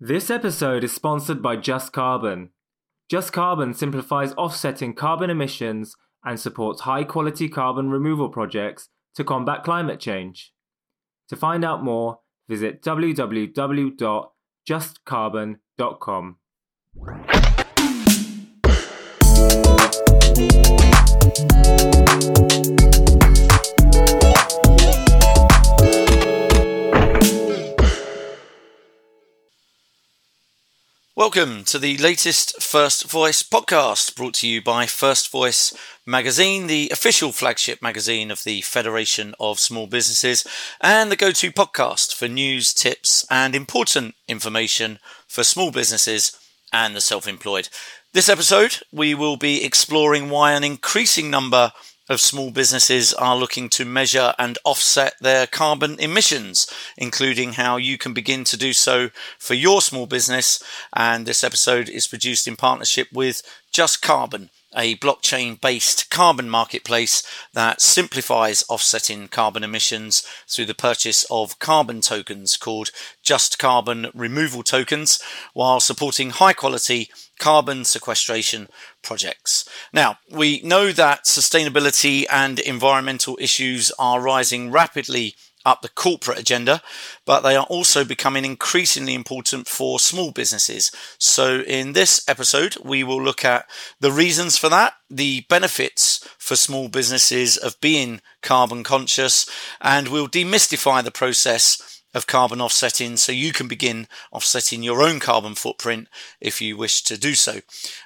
This episode is sponsored by Just Carbon. Just Carbon simplifies offsetting carbon emissions and supports high quality carbon removal projects to combat climate change. To find out more, visit www.justcarbon.com. Welcome to the latest First Voice podcast brought to you by First Voice magazine, the official flagship magazine of the Federation of Small Businesses, and the go to podcast for news, tips, and important information for small businesses and the self employed. This episode, we will be exploring why an increasing number of small businesses are looking to measure and offset their carbon emissions, including how you can begin to do so for your small business. And this episode is produced in partnership with Just Carbon, a blockchain based carbon marketplace that simplifies offsetting carbon emissions through the purchase of carbon tokens called Just Carbon Removal Tokens, while supporting high quality carbon sequestration projects. Now, we know that sustainability and environmental issues are rising rapidly up the corporate agenda, but they are also becoming increasingly important for small businesses. So, in this episode, we will look at the reasons for that, the benefits for small businesses of being carbon conscious, and we'll demystify the process of carbon offsetting so you can begin offsetting your own carbon footprint if you wish to do so.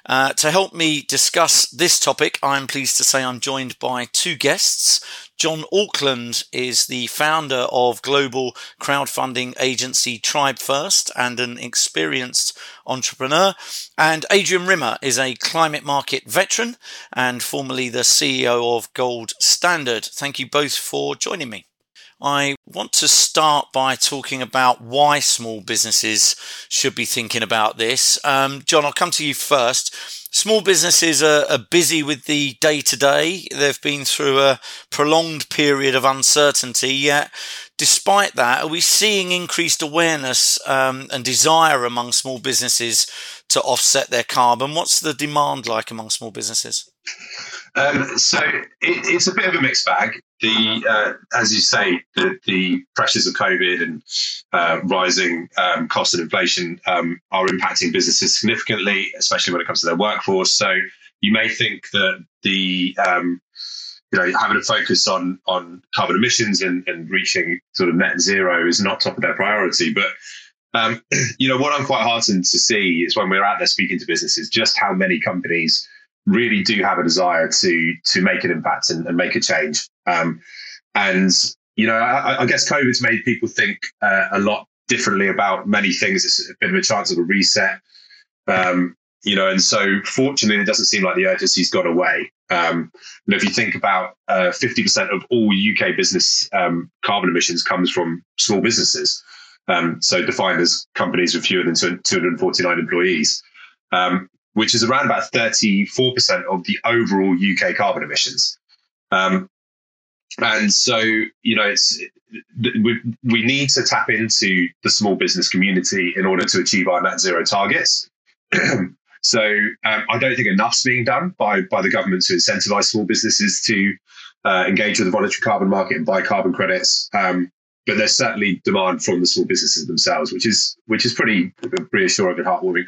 Uh, to help me discuss this topic, I'm pleased to say I'm joined by two guests. John Auckland is the founder of global crowdfunding agency Tribe First and an experienced entrepreneur. And Adrian Rimmer is a climate market veteran and formerly the CEO of Gold Standard. Thank you both for joining me. I want to start by talking about why small businesses should be thinking about this. Um, John, I'll come to you first. Small businesses are, are busy with the day to day. They've been through a prolonged period of uncertainty, yet despite that, are we seeing increased awareness um, and desire among small businesses to offset their carbon? What's the demand like among small businesses? Um, so it, it's a bit of a mixed bag. The uh, as you say, the, the, pressures of COVID and uh, rising um, costs and inflation um, are impacting businesses significantly, especially when it comes to their workforce. So you may think that the um, you know having a focus on on carbon emissions and, and reaching sort of net zero is not top of their priority, but um, you know what I'm quite heartened to see is when we're out there speaking to businesses, just how many companies really do have a desire to to make an impact and, and make a change. Um, and you know, I, I, guess COVID's made people think uh, a lot differently about many things. It's a bit of a chance of a reset. Um, you know, and so fortunately, it doesn't seem like the urgency's gone away. Um, if you think about uh, 50% of all UK business um, carbon emissions comes from small businesses, um, so defined as companies with fewer than 249 employees. Um, which is around about 34% of the overall UK carbon emissions. Um, and so, you know, it's we, we need to tap into the small business community in order to achieve our net zero targets. so um, I don't think enough's being done by by the government to incentivize small businesses to uh, engage with the voluntary carbon market and buy carbon credits. Um, but there's certainly demand from the small businesses themselves, which is which is pretty reassuring and heartwarming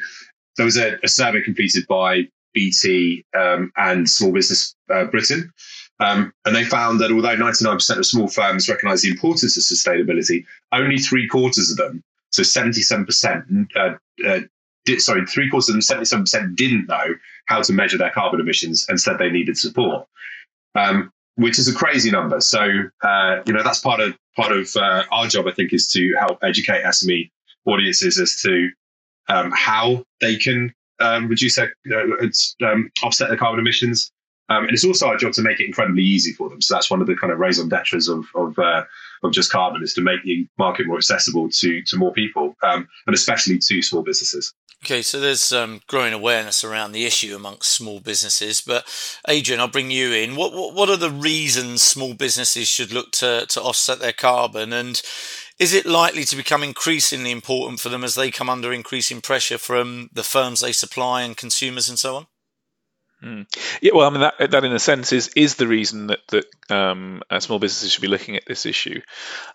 there was a, a survey completed by BT um, and Small Business uh, Britain. Um, and they found that although 99% of small firms recognize the importance of sustainability, only three quarters of them, so 77%, uh, uh, did, sorry, three quarters of them, 77% didn't know how to measure their carbon emissions and said they needed support, um, which is a crazy number. So, uh, you know, that's part of part of uh, our job, I think, is to help educate SME audiences as to um, how they can um, reduce their, uh, offset their carbon emissions. Um, and it's also our job to make it incredibly easy for them. So that's one of the kind of raison d'etre of of, uh, of just carbon is to make the market more accessible to to more people, um, and especially to small businesses. Okay, so there's um, growing awareness around the issue amongst small businesses. But Adrian, I'll bring you in. What, what what are the reasons small businesses should look to to offset their carbon? And is it likely to become increasingly important for them as they come under increasing pressure from the firms they supply and consumers and so on? Mm. Yeah, well, I mean that that in a sense is is the reason that that um, uh, small businesses should be looking at this issue.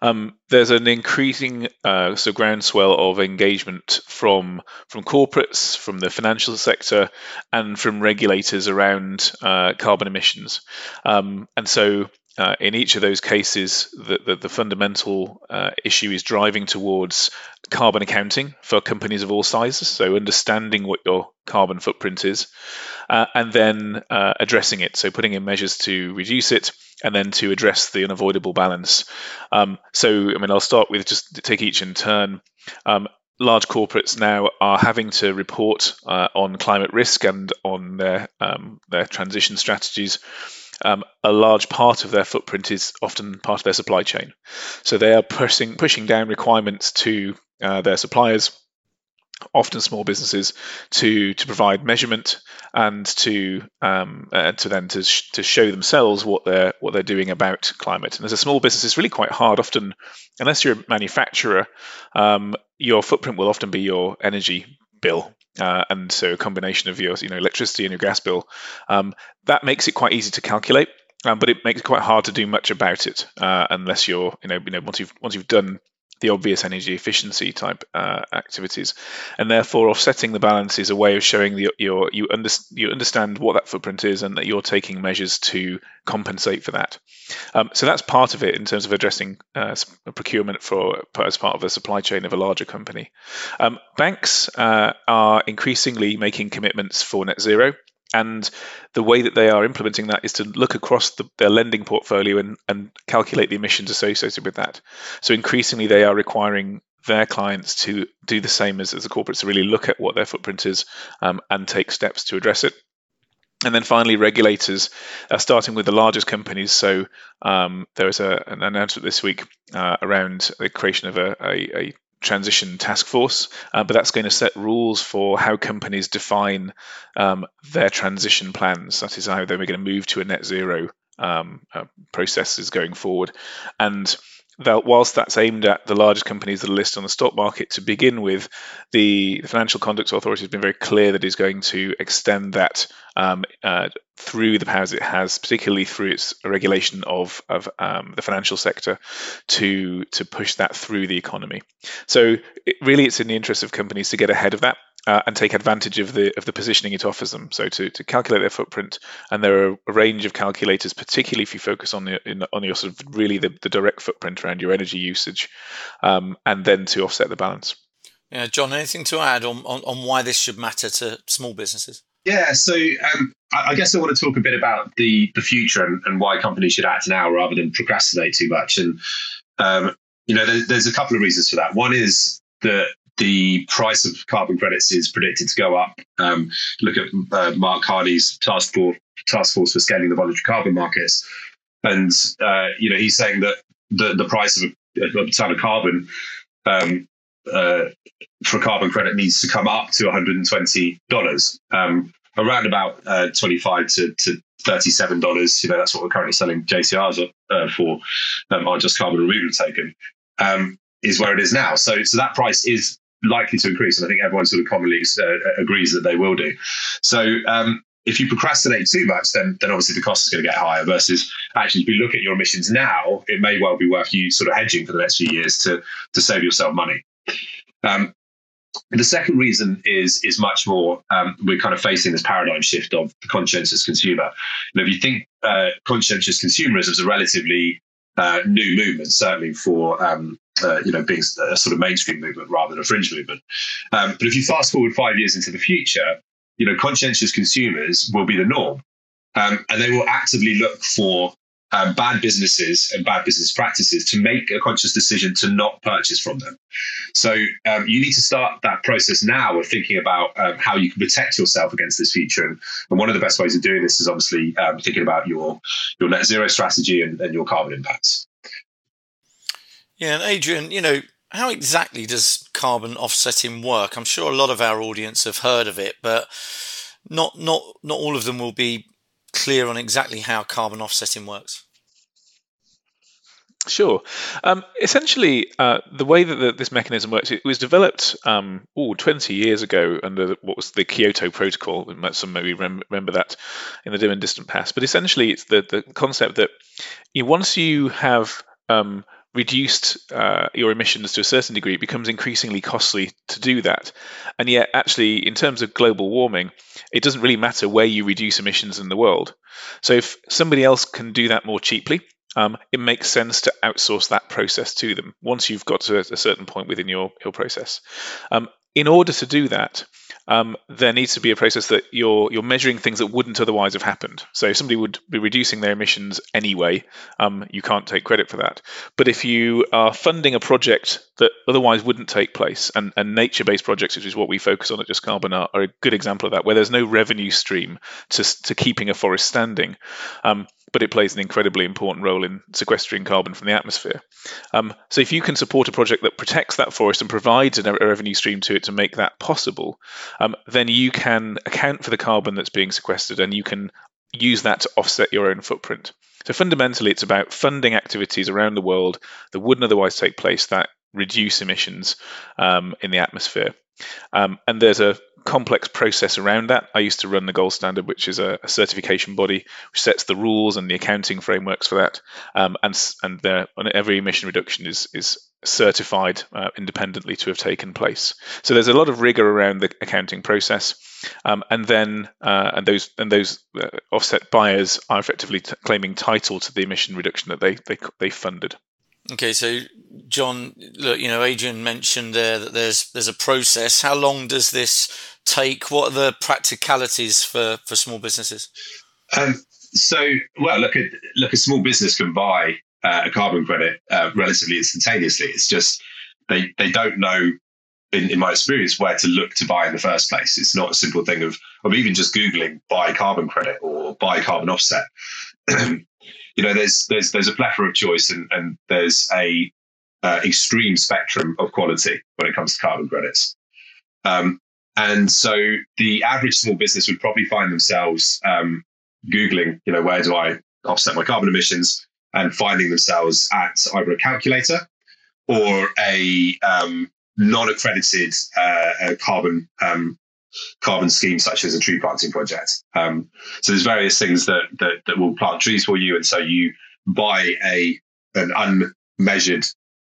Um, there's an increasing uh, so groundswell of engagement from from corporates, from the financial sector, and from regulators around uh, carbon emissions, um, and so uh, in each of those cases, the, the, the fundamental uh, issue is driving towards carbon accounting for companies of all sizes. So, understanding what your carbon footprint is, uh, and then uh, addressing it. So, putting in measures to reduce it, and then to address the unavoidable balance. Um, so, I mean, I'll start with just take each in turn. Um, large corporates now are having to report uh, on climate risk and on their um, their transition strategies um, a large part of their footprint is often part of their supply chain. So they are pushing pushing down requirements to uh, their suppliers, often small businesses, to to provide measurement and to um, uh, to then to, sh- to show themselves what they're what they're doing about climate. And as a small business, it's really quite hard. Often, unless you're a manufacturer, um, your footprint will often be your energy bill uh, and so a combination of your you know electricity and your gas bill um, that makes it quite easy to calculate um, but it makes it quite hard to do much about it uh, unless you're you know you know once you've once you've done the obvious energy efficiency type uh, activities, and therefore offsetting the balance is a way of showing that you you, under, you understand what that footprint is and that you're taking measures to compensate for that. Um, so that's part of it in terms of addressing uh, procurement for as part of the supply chain of a larger company. Um, banks uh, are increasingly making commitments for net zero. And the way that they are implementing that is to look across the, their lending portfolio and, and calculate the emissions associated with that. So increasingly, they are requiring their clients to do the same as, as the corporates to really look at what their footprint is um, and take steps to address it. And then finally, regulators, uh, starting with the largest companies. So um, there was a, an announcement this week uh, around the creation of a, a, a transition task force, uh, but that's going to set rules for how companies define um, their transition plans. That is how they're going to move to a net zero um, uh, processes going forward. And that whilst that's aimed at the largest companies that are listed on the stock market to begin with, the Financial Conduct Authority has been very clear that it's going to extend that um, uh, through the powers it has, particularly through its regulation of, of um, the financial sector, to to push that through the economy. So it, really, it's in the interest of companies to get ahead of that uh, and take advantage of the of the positioning it offers them. So to, to calculate their footprint, and there are a range of calculators, particularly if you focus on the in, on your sort of really the, the direct footprint around your energy usage, um, and then to offset the balance. Yeah, John, anything to add on, on, on why this should matter to small businesses? Yeah, so um, I, guess I want to talk a bit about the the future and, and, why companies should act now rather than procrastinate too much. And um, you know, there's, there's a couple of reasons for that. One is that the price of carbon credits is predicted to go up. Um, look at uh, Mark Carney's task force, task force for scaling the voluntary carbon markets, and uh, you know he's saying that the the price of a, a ton of carbon um, uh, for a carbon credit needs to come up to 120 dollars, um, around about uh, 25 to, to 37 dollars. You know that's what we're currently selling JCRs uh, for um, our just carbon removal token. Um, is where it is now. So, so that price is likely to increase, and I think everyone sort of commonly uh, agrees that they will do. So, um, if you procrastinate too much, then then obviously the cost is going to get higher. Versus actually, if you look at your emissions now, it may well be worth you sort of hedging for the next few years to to save yourself money. Um, the second reason is is much more um, we're kind of facing this paradigm shift of the conscientious consumer. Know, if you think uh, conscientious consumerism is a relatively uh, new movement, certainly for um, uh, you know being a sort of mainstream movement rather than a fringe movement. Um, but if you fast forward five years into the future, you know conscientious consumers will be the norm, um, and they will actively look for um, bad businesses and bad business practices to make a conscious decision to not purchase from them. So um, you need to start that process now of thinking about um, how you can protect yourself against this future. And, and, one of the best ways of doing this is obviously um, thinking about your your net zero strategy and, and your carbon impacts. Yeah, and Adrian, you know, how exactly does carbon offsetting work? I'm sure a lot of our audience have heard of it, but not not not all of them will be clear on exactly how carbon offsetting works? Sure. Um, essentially, uh, the way that the, this mechanism works, it was developed um, ooh, 20 years ago under what was the Kyoto Protocol. Some maybe remember that in the dim and distant past. But essentially, it's the, the concept that you, once you have um, reduced uh, your emissions to a certain degree, it becomes increasingly costly to do that. And yet, actually, in terms of global warming, it doesn't really matter where you reduce emissions in the world. So if somebody else can do that more cheaply, um, it makes sense to outsource that process to them once you've got to a certain point within your, your process. Um, in order to do that, um, there needs to be a process that you're you're measuring things that wouldn't otherwise have happened. So if somebody would be reducing their emissions anyway, um, you can't take credit for that. But if you are funding a project that otherwise wouldn't take place, and, and nature-based projects, which is what we focus on at Just Carbon, are, are a good example of that, where there's no revenue stream to to keeping a forest standing. Um, but it plays an incredibly important role in sequestering carbon from the atmosphere. Um, so if you can support a project that protects that forest and provides a revenue stream to it to make that possible, um, then you can account for the carbon that's being sequestered and you can use that to offset your own footprint. So fundamentally, it's about funding activities around the world that wouldn't otherwise take place that reduce emissions um, in the atmosphere. Um, and there's a complex process around that. I used to run the Gold Standard, which is a, a certification body which sets the rules and the accounting frameworks for that. Um, and and every emission reduction is is certified uh, independently to have taken place. So there's a lot of rigor around the accounting process, um, and then uh, and those and those uh, offset buyers are effectively t- claiming title to the emission reduction that they they they funded. Okay, so John, look, you know, Adrian mentioned there that there's there's a process. How long does this take? What are the practicalities for for small businesses? Um, so, well, look at look, a small business can buy uh, a carbon credit uh, relatively instantaneously. It's just they they don't know, in, in my experience, where to look to buy in the first place. It's not a simple thing of of even just googling buy carbon credit or buy carbon offset. you know, there's there's there's a plethora of choice, and, and there's a uh, extreme spectrum of quality when it comes to carbon credits. Um, and so the average small business would probably find themselves um, googling, you know, where do I offset my carbon emissions, and finding themselves at either a calculator or a um, non-accredited uh, carbon um, carbon schemes such as a tree planting project. Um, so there's various things that, that, that will plant trees for you, and so you buy a an unmeasured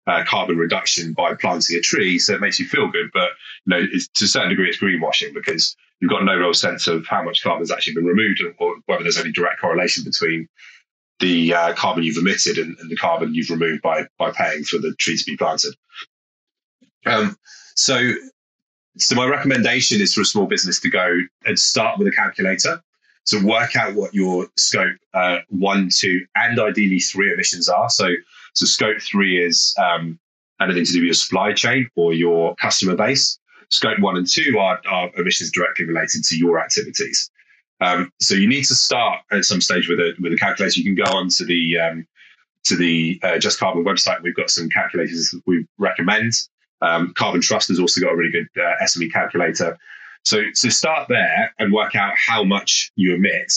uh, carbon reduction by planting a tree, so it makes you feel good. But you know, to a certain degree, it's greenwashing because you've got no real sense of how much carbon has actually been removed, or whether there's any direct correlation between the uh, carbon you've emitted and, and, the carbon you've removed by by paying for the tree to be planted. Um, so so my recommendation is for a small business to go and start with a calculator to work out what your scope uh, one, two, and ideally three emissions are. So, so scope three is um, anything to do with your supply chain or your customer base. Scope one and two are, are emissions directly related to your activities. Um, so you need to start at some stage with a with a calculator. You can go onto the um, to the uh, Just Carbon website. We've got some calculators we recommend. Um, Carbon Trust has also got a really good uh, SME calculator. So, so start there and work out how much you emit,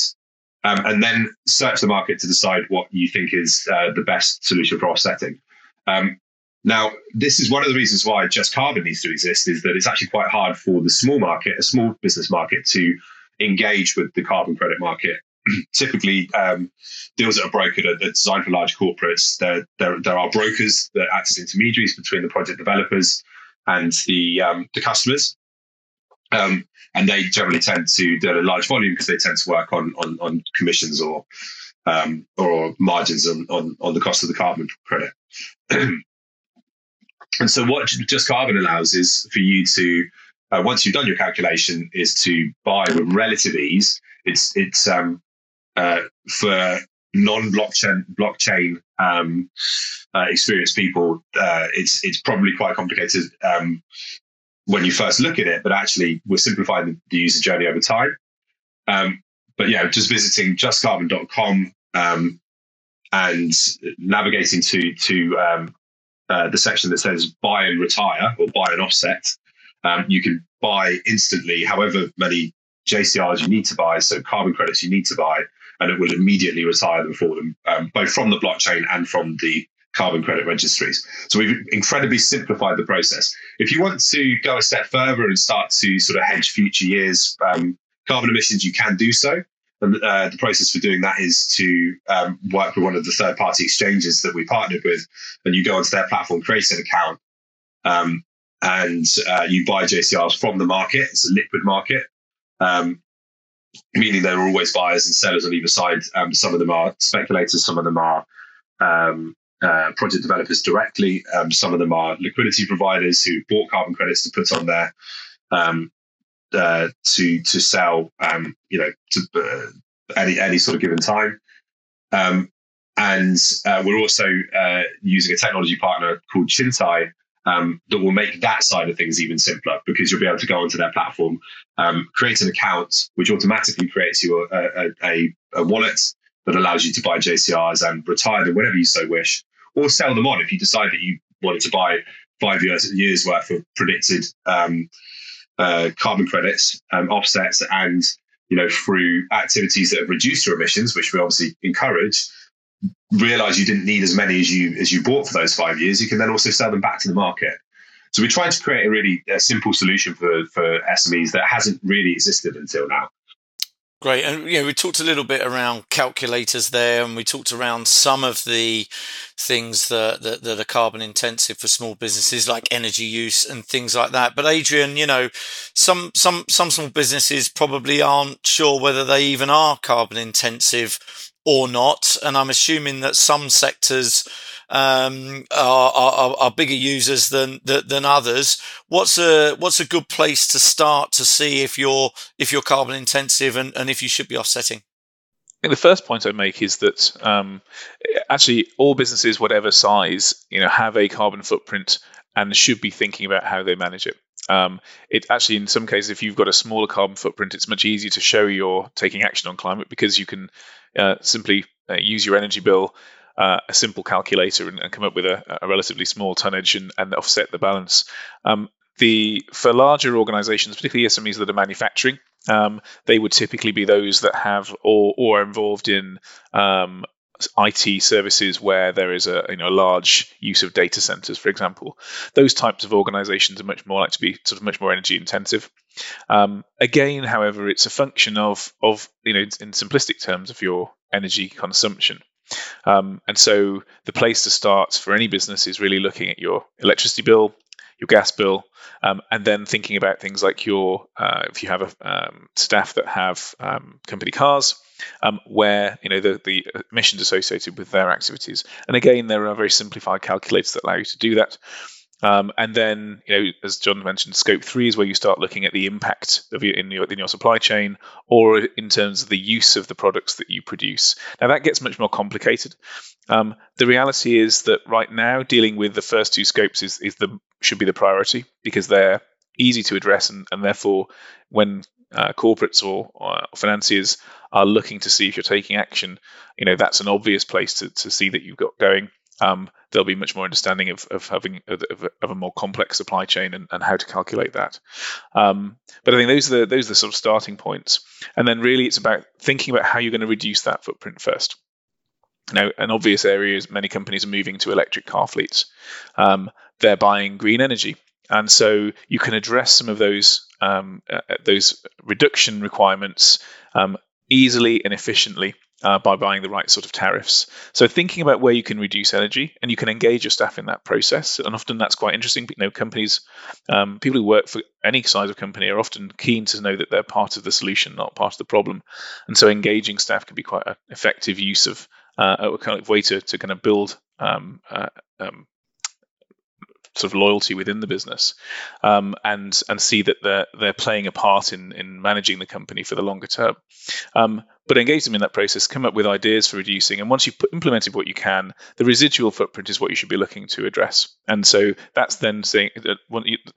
um, and then search the market to decide what you think is uh, the best solution for offsetting. Um, now, this is one of the reasons why Just Carbon needs to exist, is that it's actually quite hard for the small market, a small business market, to engage with the carbon credit market typically um, deals that are brokered are, are designed for large corporates. There, there, there are brokers that act as intermediaries between the project developers and the um, the customers. Um, and they generally tend to do a large volume because they tend to work on on, on commissions or um, or margins on, on, on the cost of the carbon credit. and so what just carbon allows is for you to uh, once you've done your calculation is to buy with relative ease. It's it's um, uh, for non-blockchain blockchain um, uh, experienced people, uh, it's it's probably quite complicated um, when you first look at it. But actually, we're simplifying the user journey over time. Um, but yeah, just visiting justcarbon.com um, and navigating to to um, uh, the section that says buy and retire or buy and offset. Um, you can buy instantly, however many JCRs you need to buy, so carbon credits you need to buy, and it will immediately retire them for them, um, both from the blockchain and from the carbon credit registries. So we've incredibly simplified the process. If you want to go a step further and start to sort of hedge future years um, carbon emissions, you can do so. And uh, the process for doing that is to um, work with one of the third party exchanges that we partnered with, and you go onto their platform, create an account, um, and uh, you buy JCRs from the market. It's a liquid market, um, meaning there are always buyers and sellers on either side. Um, some of them are speculators, some of them are um, uh, project developers directly, um, some of them are liquidity providers who bought carbon credits to put on there um, uh, to to sell, um, you know, to uh, any any sort of given time. Um, and uh, we're also uh, using a technology partner called Chintai um, that will make that side of things even simpler because you'll be able to go onto their platform, um, create an account, which automatically creates you a, a, a, wallet that allows you to buy JCRs and retire them whenever you so wish, or sell them on if you decide that you wanted to buy five years, years worth of predicted um, uh, carbon credits, um, offsets, and you know through activities that have reduced your emissions, which we obviously encourage, realize you didn't need as many as you as you bought for those five years, you can then also sell them back to the market. So we're trying to create a really a simple solution for for SMEs that hasn't really existed until now. Great, and you know, we talked a little bit around calculators there, and we talked around some of the things that, that, that are carbon intensive for small businesses, like energy use and things like that. But Adrian, you know, some some some small businesses probably aren't sure whether they even are carbon intensive or not. And I'm assuming that some sectors um, are, are, are, bigger users than, than others. What's a what's a good place to start to see if you're if you're carbon intensive and, and if you should be offsetting? I think the first point I make is that um, actually all businesses, whatever size, you know, have a carbon footprint and should be thinking about how they manage it. Um, it actually, in some cases, if you've got a smaller carbon footprint, it's much easier to show you're taking action on climate because you can uh, simply uh, use your energy bill, uh, a simple calculator, and, and, come up with a, a relatively small tonnage and, and offset the balance. Um, the for larger organisations, particularly SMEs that are manufacturing, um, they would typically be those that have or or are involved in um, IT services where there is a you know a large use of data centers, for example. Those types of organizations are much more likely to be sort of much more energy intensive. Um, again, however, it's a function of of you know in simplistic terms of your energy consumption. Um, and so the place to start for any business is really looking at your electricity bill, your gas bill, um, and then thinking about things like your uh, if you have a um, staff that have um, company cars, um, where you know the, the emissions associated with their activities. And again, there are very simplified calculators that allow you to do that. Um, and then, you know, as John mentioned, scope three is where you start looking at the impact of your, in your in your supply chain, or in terms of the use of the products that you produce. Now that gets much more complicated. Um, the reality is that right now, dealing with the first two scopes is is the should be the priority because they're easy to address, and, and therefore, when uh, corporates or, or, financiers are looking to see if you're taking action, you know that's an obvious place to, to see that you've got going. Um, there'll be much more understanding of, of having of, of, a more complex supply chain and, and how to calculate that. Um, but I think those are the, those are the sort of starting points, and then really it's about thinking about how you're going to reduce that footprint first. Now, an obvious area is many companies are moving to electric car fleets. Um, they're buying green energy, and so you can address some of those um, uh, those reduction requirements um, easily and efficiently uh, by buying the right sort of tariffs. So thinking about where you can reduce energy and you can engage your staff in that process, and often that's quite interesting. You know, companies, um, people who work for any size of company are often keen to know that they're part of the solution, not part of the problem, and so engaging staff can be quite an effective use of uh, a kind of way to to kind of build um, uh, um, sort of loyalty within the business, um, and and see that they're they're playing a part in in managing the company for the longer term. Um, but engage them in that process, come up with ideas for reducing, and once you've put, implemented what you can, the residual footprint is what you should be looking to address. And so that's then saying that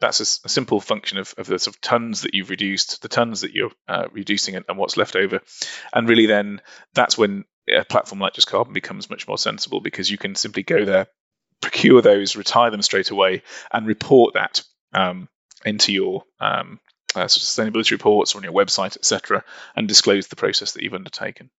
that's a, a, simple function of, of the sort of tons that you've reduced, the tons that you're uh, reducing, and, and what's left over, and really then that's when a platform like Just Carbon becomes much more sensible because you can simply go there, procure those, retire them straight away, and report that um, into your um, uh, sustainability reports or on your website, etc., and disclose the process that you've undertaken.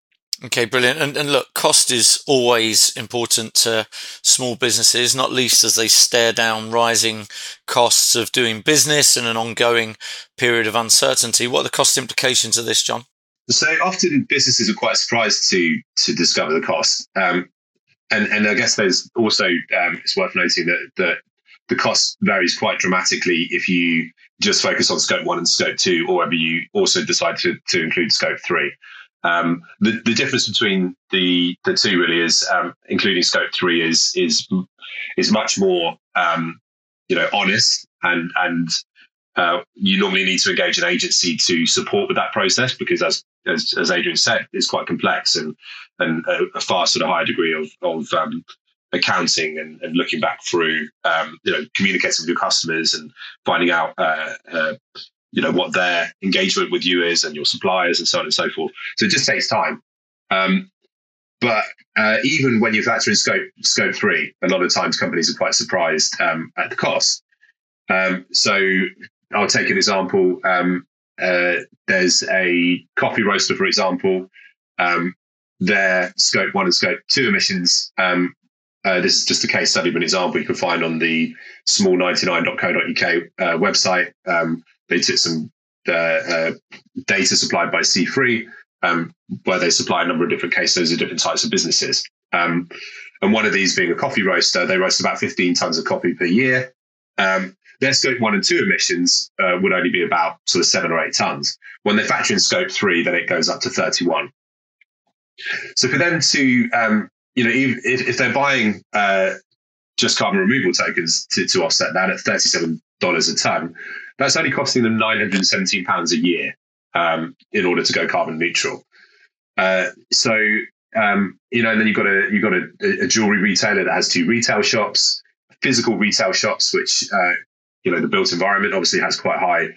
Okay, brilliant. And, and look, cost is always important to small businesses, not least as they stare down rising costs of doing business and an ongoing period of uncertainty. What are the cost implications of this, John? So often businesses are quite surprised to to discover the cost. Um, and, and I guess there's also um, it's worth noting that that the cost varies quite dramatically if you just focus on scope one and scope two, or whether you also decide to, to include scope three. Um, the, the difference between the the two really is um, including scope three is is is much more um, you know honest and and uh, you normally need to engage an agency to support with that process because as as, as Adrian said, it's quite complex and and a, a far sort of higher degree of of um, accounting and, and, looking back through um, you know communicating with your customers and finding out uh, uh, you know what their engagement with you is and your suppliers and so on and so forth. So it just takes time. Um, but uh, even when you factor in scope scope three, a lot of times companies are quite surprised um, at the cost. Um, so I'll take an example. Um, uh, there's a coffee roaster, for example. Um, their scope one and scope two emissions. Um, uh, this is just a case study but an example you can find on the small99.co.uk uh, website. Um, they took some uh, uh, data supplied by C3, um, where they supply a number of different cases of different types of businesses. Um, and one of these being a coffee roaster, they roast about 15 tons of coffee per year. Um, their scope one and two emissions uh, would only be about sort of seven or eight tons. When they factor in scope three, then it goes up to 31. So for them to, um, you know, if, if they're buying uh, just carbon removal tokens to, to offset that at $37 a ton, that's only costing them £917 a year um, in order to go carbon neutral. Uh, so, um, you know, and then you've got a you've got a, a, jewelry retailer that has two retail shops, physical retail shops, which uh, you know the built environment obviously has quite high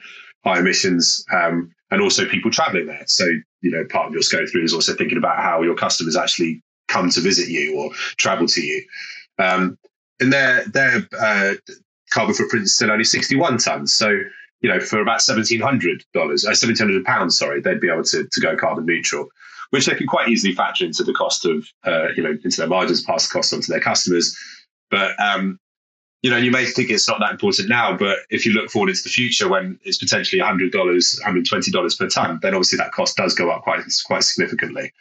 high emissions, um, and also people traveling there. So, you know, part of your scope three is also thinking about how your customers actually come to visit you or travel to you. Um, and their their uh, carbon footprint is still only 61 tons. So, you know, for about $1,700, uh, 1,700 pounds, sorry, they'd be able to, to go carbon neutral, which they can quite easily factor into the cost of, uh, you know, into their margins, pass the cost on to their customers. But, um, you know, you may think it's not that important now, but if you look forward into the future when it's potentially $100, $120 per ton, then obviously that cost does go up quite, quite significantly.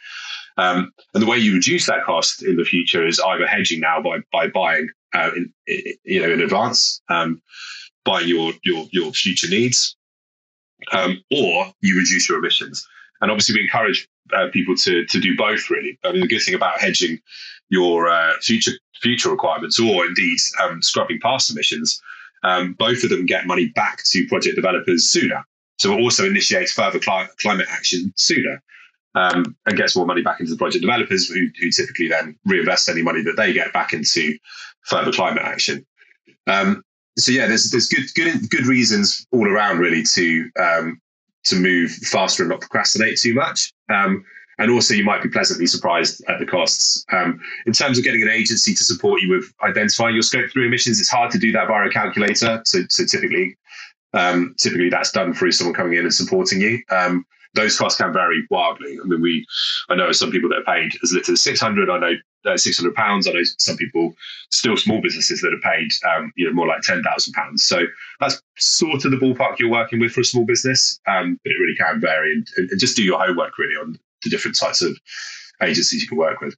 Um, and the way you reduce that cost in the future is either hedging now by by buying uh, in, you know in advance, um, buying your your your future needs, um, or you reduce your emissions. And obviously, we encourage uh, people to to do both. Really, I mean, the good thing about hedging your uh, future future requirements, or indeed um, scrubbing past emissions, um, both of them get money back to project developers sooner. So it also initiates further cli- climate action sooner um, and gets more money back into the project developers, who, who, typically then reinvest any money that they get back into further climate action. Um, so yeah, there's there's good good good reasons all around really to um, to move faster and not procrastinate too much. Um, and also, you might be pleasantly surprised at the costs. Um, in terms of getting an agency to support you with identifying your scope three emissions, it's hard to do that via a calculator. So, so typically, um, typically that's done through someone coming in and supporting you. Um, those costs can vary wildly. I mean, we, I know some people that are paid as little as 600. I know uh, 600 pounds. I know some people, still small businesses that are paid, um, you know, more like 10,000 pounds. So that's sort of the ballpark you're working with for a small business. Um, but it really can vary and, and just do your homework really on the different types of agencies you can work with.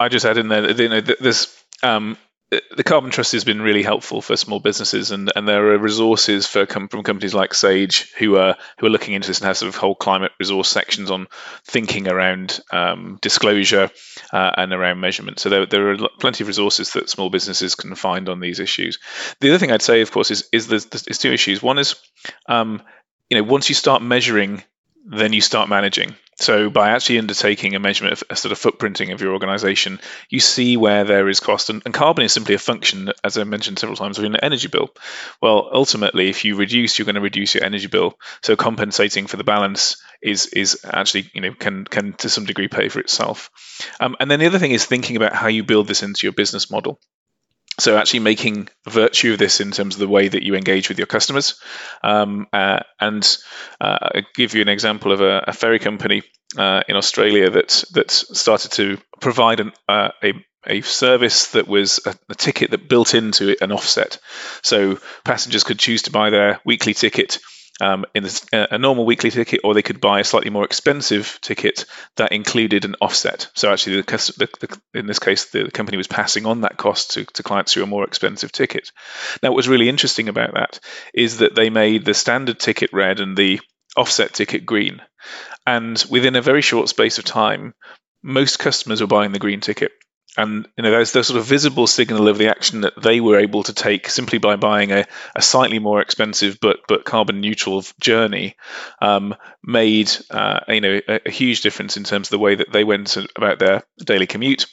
I just add in there, you know, there's um, the Carbon Trust has been really helpful for small businesses, and, and there are resources for from companies like Sage who are who are looking into this and have sort of whole climate resource sections on thinking around um, disclosure uh, and around measurement. So there, there are plenty of resources that small businesses can find on these issues. The other thing I'd say, of course, is is there's, there's two issues. One is um, you know once you start measuring then you start managing. So by actually undertaking a measurement of a sort of footprinting of your organization, you see where there is cost. And, and, carbon is simply a function, as I mentioned several times, of your energy bill. Well, ultimately, if you reduce, you're going to reduce your energy bill. So compensating for the balance is is actually, you know, can can to some degree pay for itself. Um, and then the other thing is thinking about how you build this into your business model. So actually making virtue of this in terms of the way that you engage with your customers. Um, uh, and uh, I'll give you an example of a, a ferry company uh, in Australia that that started to provide an, uh, a a service that was a, a, ticket that built into it an offset. So passengers could choose to buy their weekly ticket um, in a, a, normal weekly ticket, or they could buy a slightly more expensive ticket that included an offset. So actually, the, the, the, in this case, the company was passing on that cost to, to clients through a more expensive ticket. Now, what was really interesting about that is that they made the standard ticket red and the offset ticket green. And within a very short space of time, most customers were buying the green ticket and you know there's the sort of visible signal of the action that they were able to take simply by buying a, a slightly more expensive but but carbon neutral journey um, made uh, you know a, a, huge difference in terms of the way that they went about their daily commute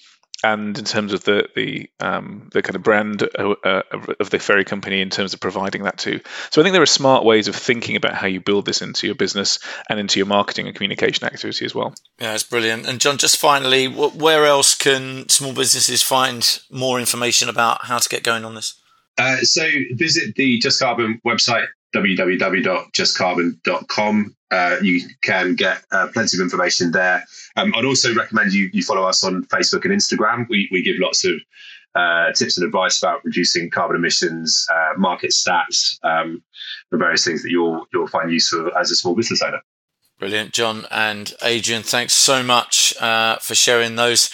and in terms of the the um, the kind of brand uh, uh, of the ferry company in terms of providing that too. So I think there are smart ways of thinking about how you build this into your business and into your marketing and communication activity as well. Yeah, it's brilliant. And John, just finally, where else can small businesses find more information about how to get going on this? Uh, so visit the Just Carbon website www.justcarbon.com. Uh, you can get uh, plenty of information there. Um, I'd also recommend you, you follow us on Facebook and Instagram. We, we give lots of uh, tips and advice about reducing carbon emissions, uh, market stats, um, and various things that you'll you'll find useful as a small business owner. Brilliant, John and Adrian. Thanks so much uh, for sharing those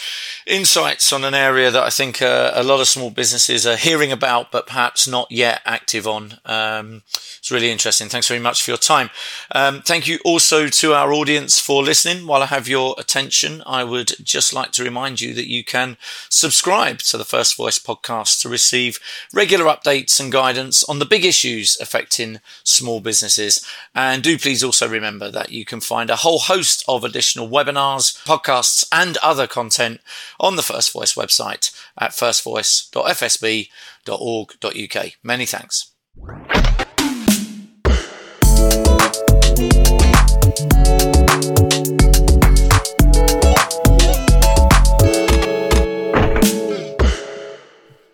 insights on an area that I think uh, a lot of small businesses are hearing about, but perhaps not yet active on. Um, it's really interesting. Thanks very much for your time. Um, thank you also to our audience for listening. While I have your attention, I would just like to remind you that you can subscribe to the First Voice podcast to receive regular updates and guidance on the big issues affecting small businesses. And do please also remember that you can find a whole host of additional webinars, podcasts, and other content on the First Voice website at firstvoice.fsb.org.uk. Many thanks.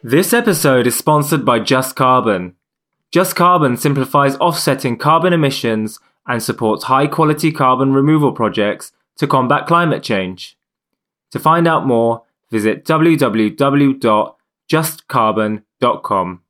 This episode is sponsored by Just Carbon. Just Carbon simplifies offsetting carbon emissions and supports high quality carbon removal projects to combat climate change. To find out more, visit www.justcarbon.com.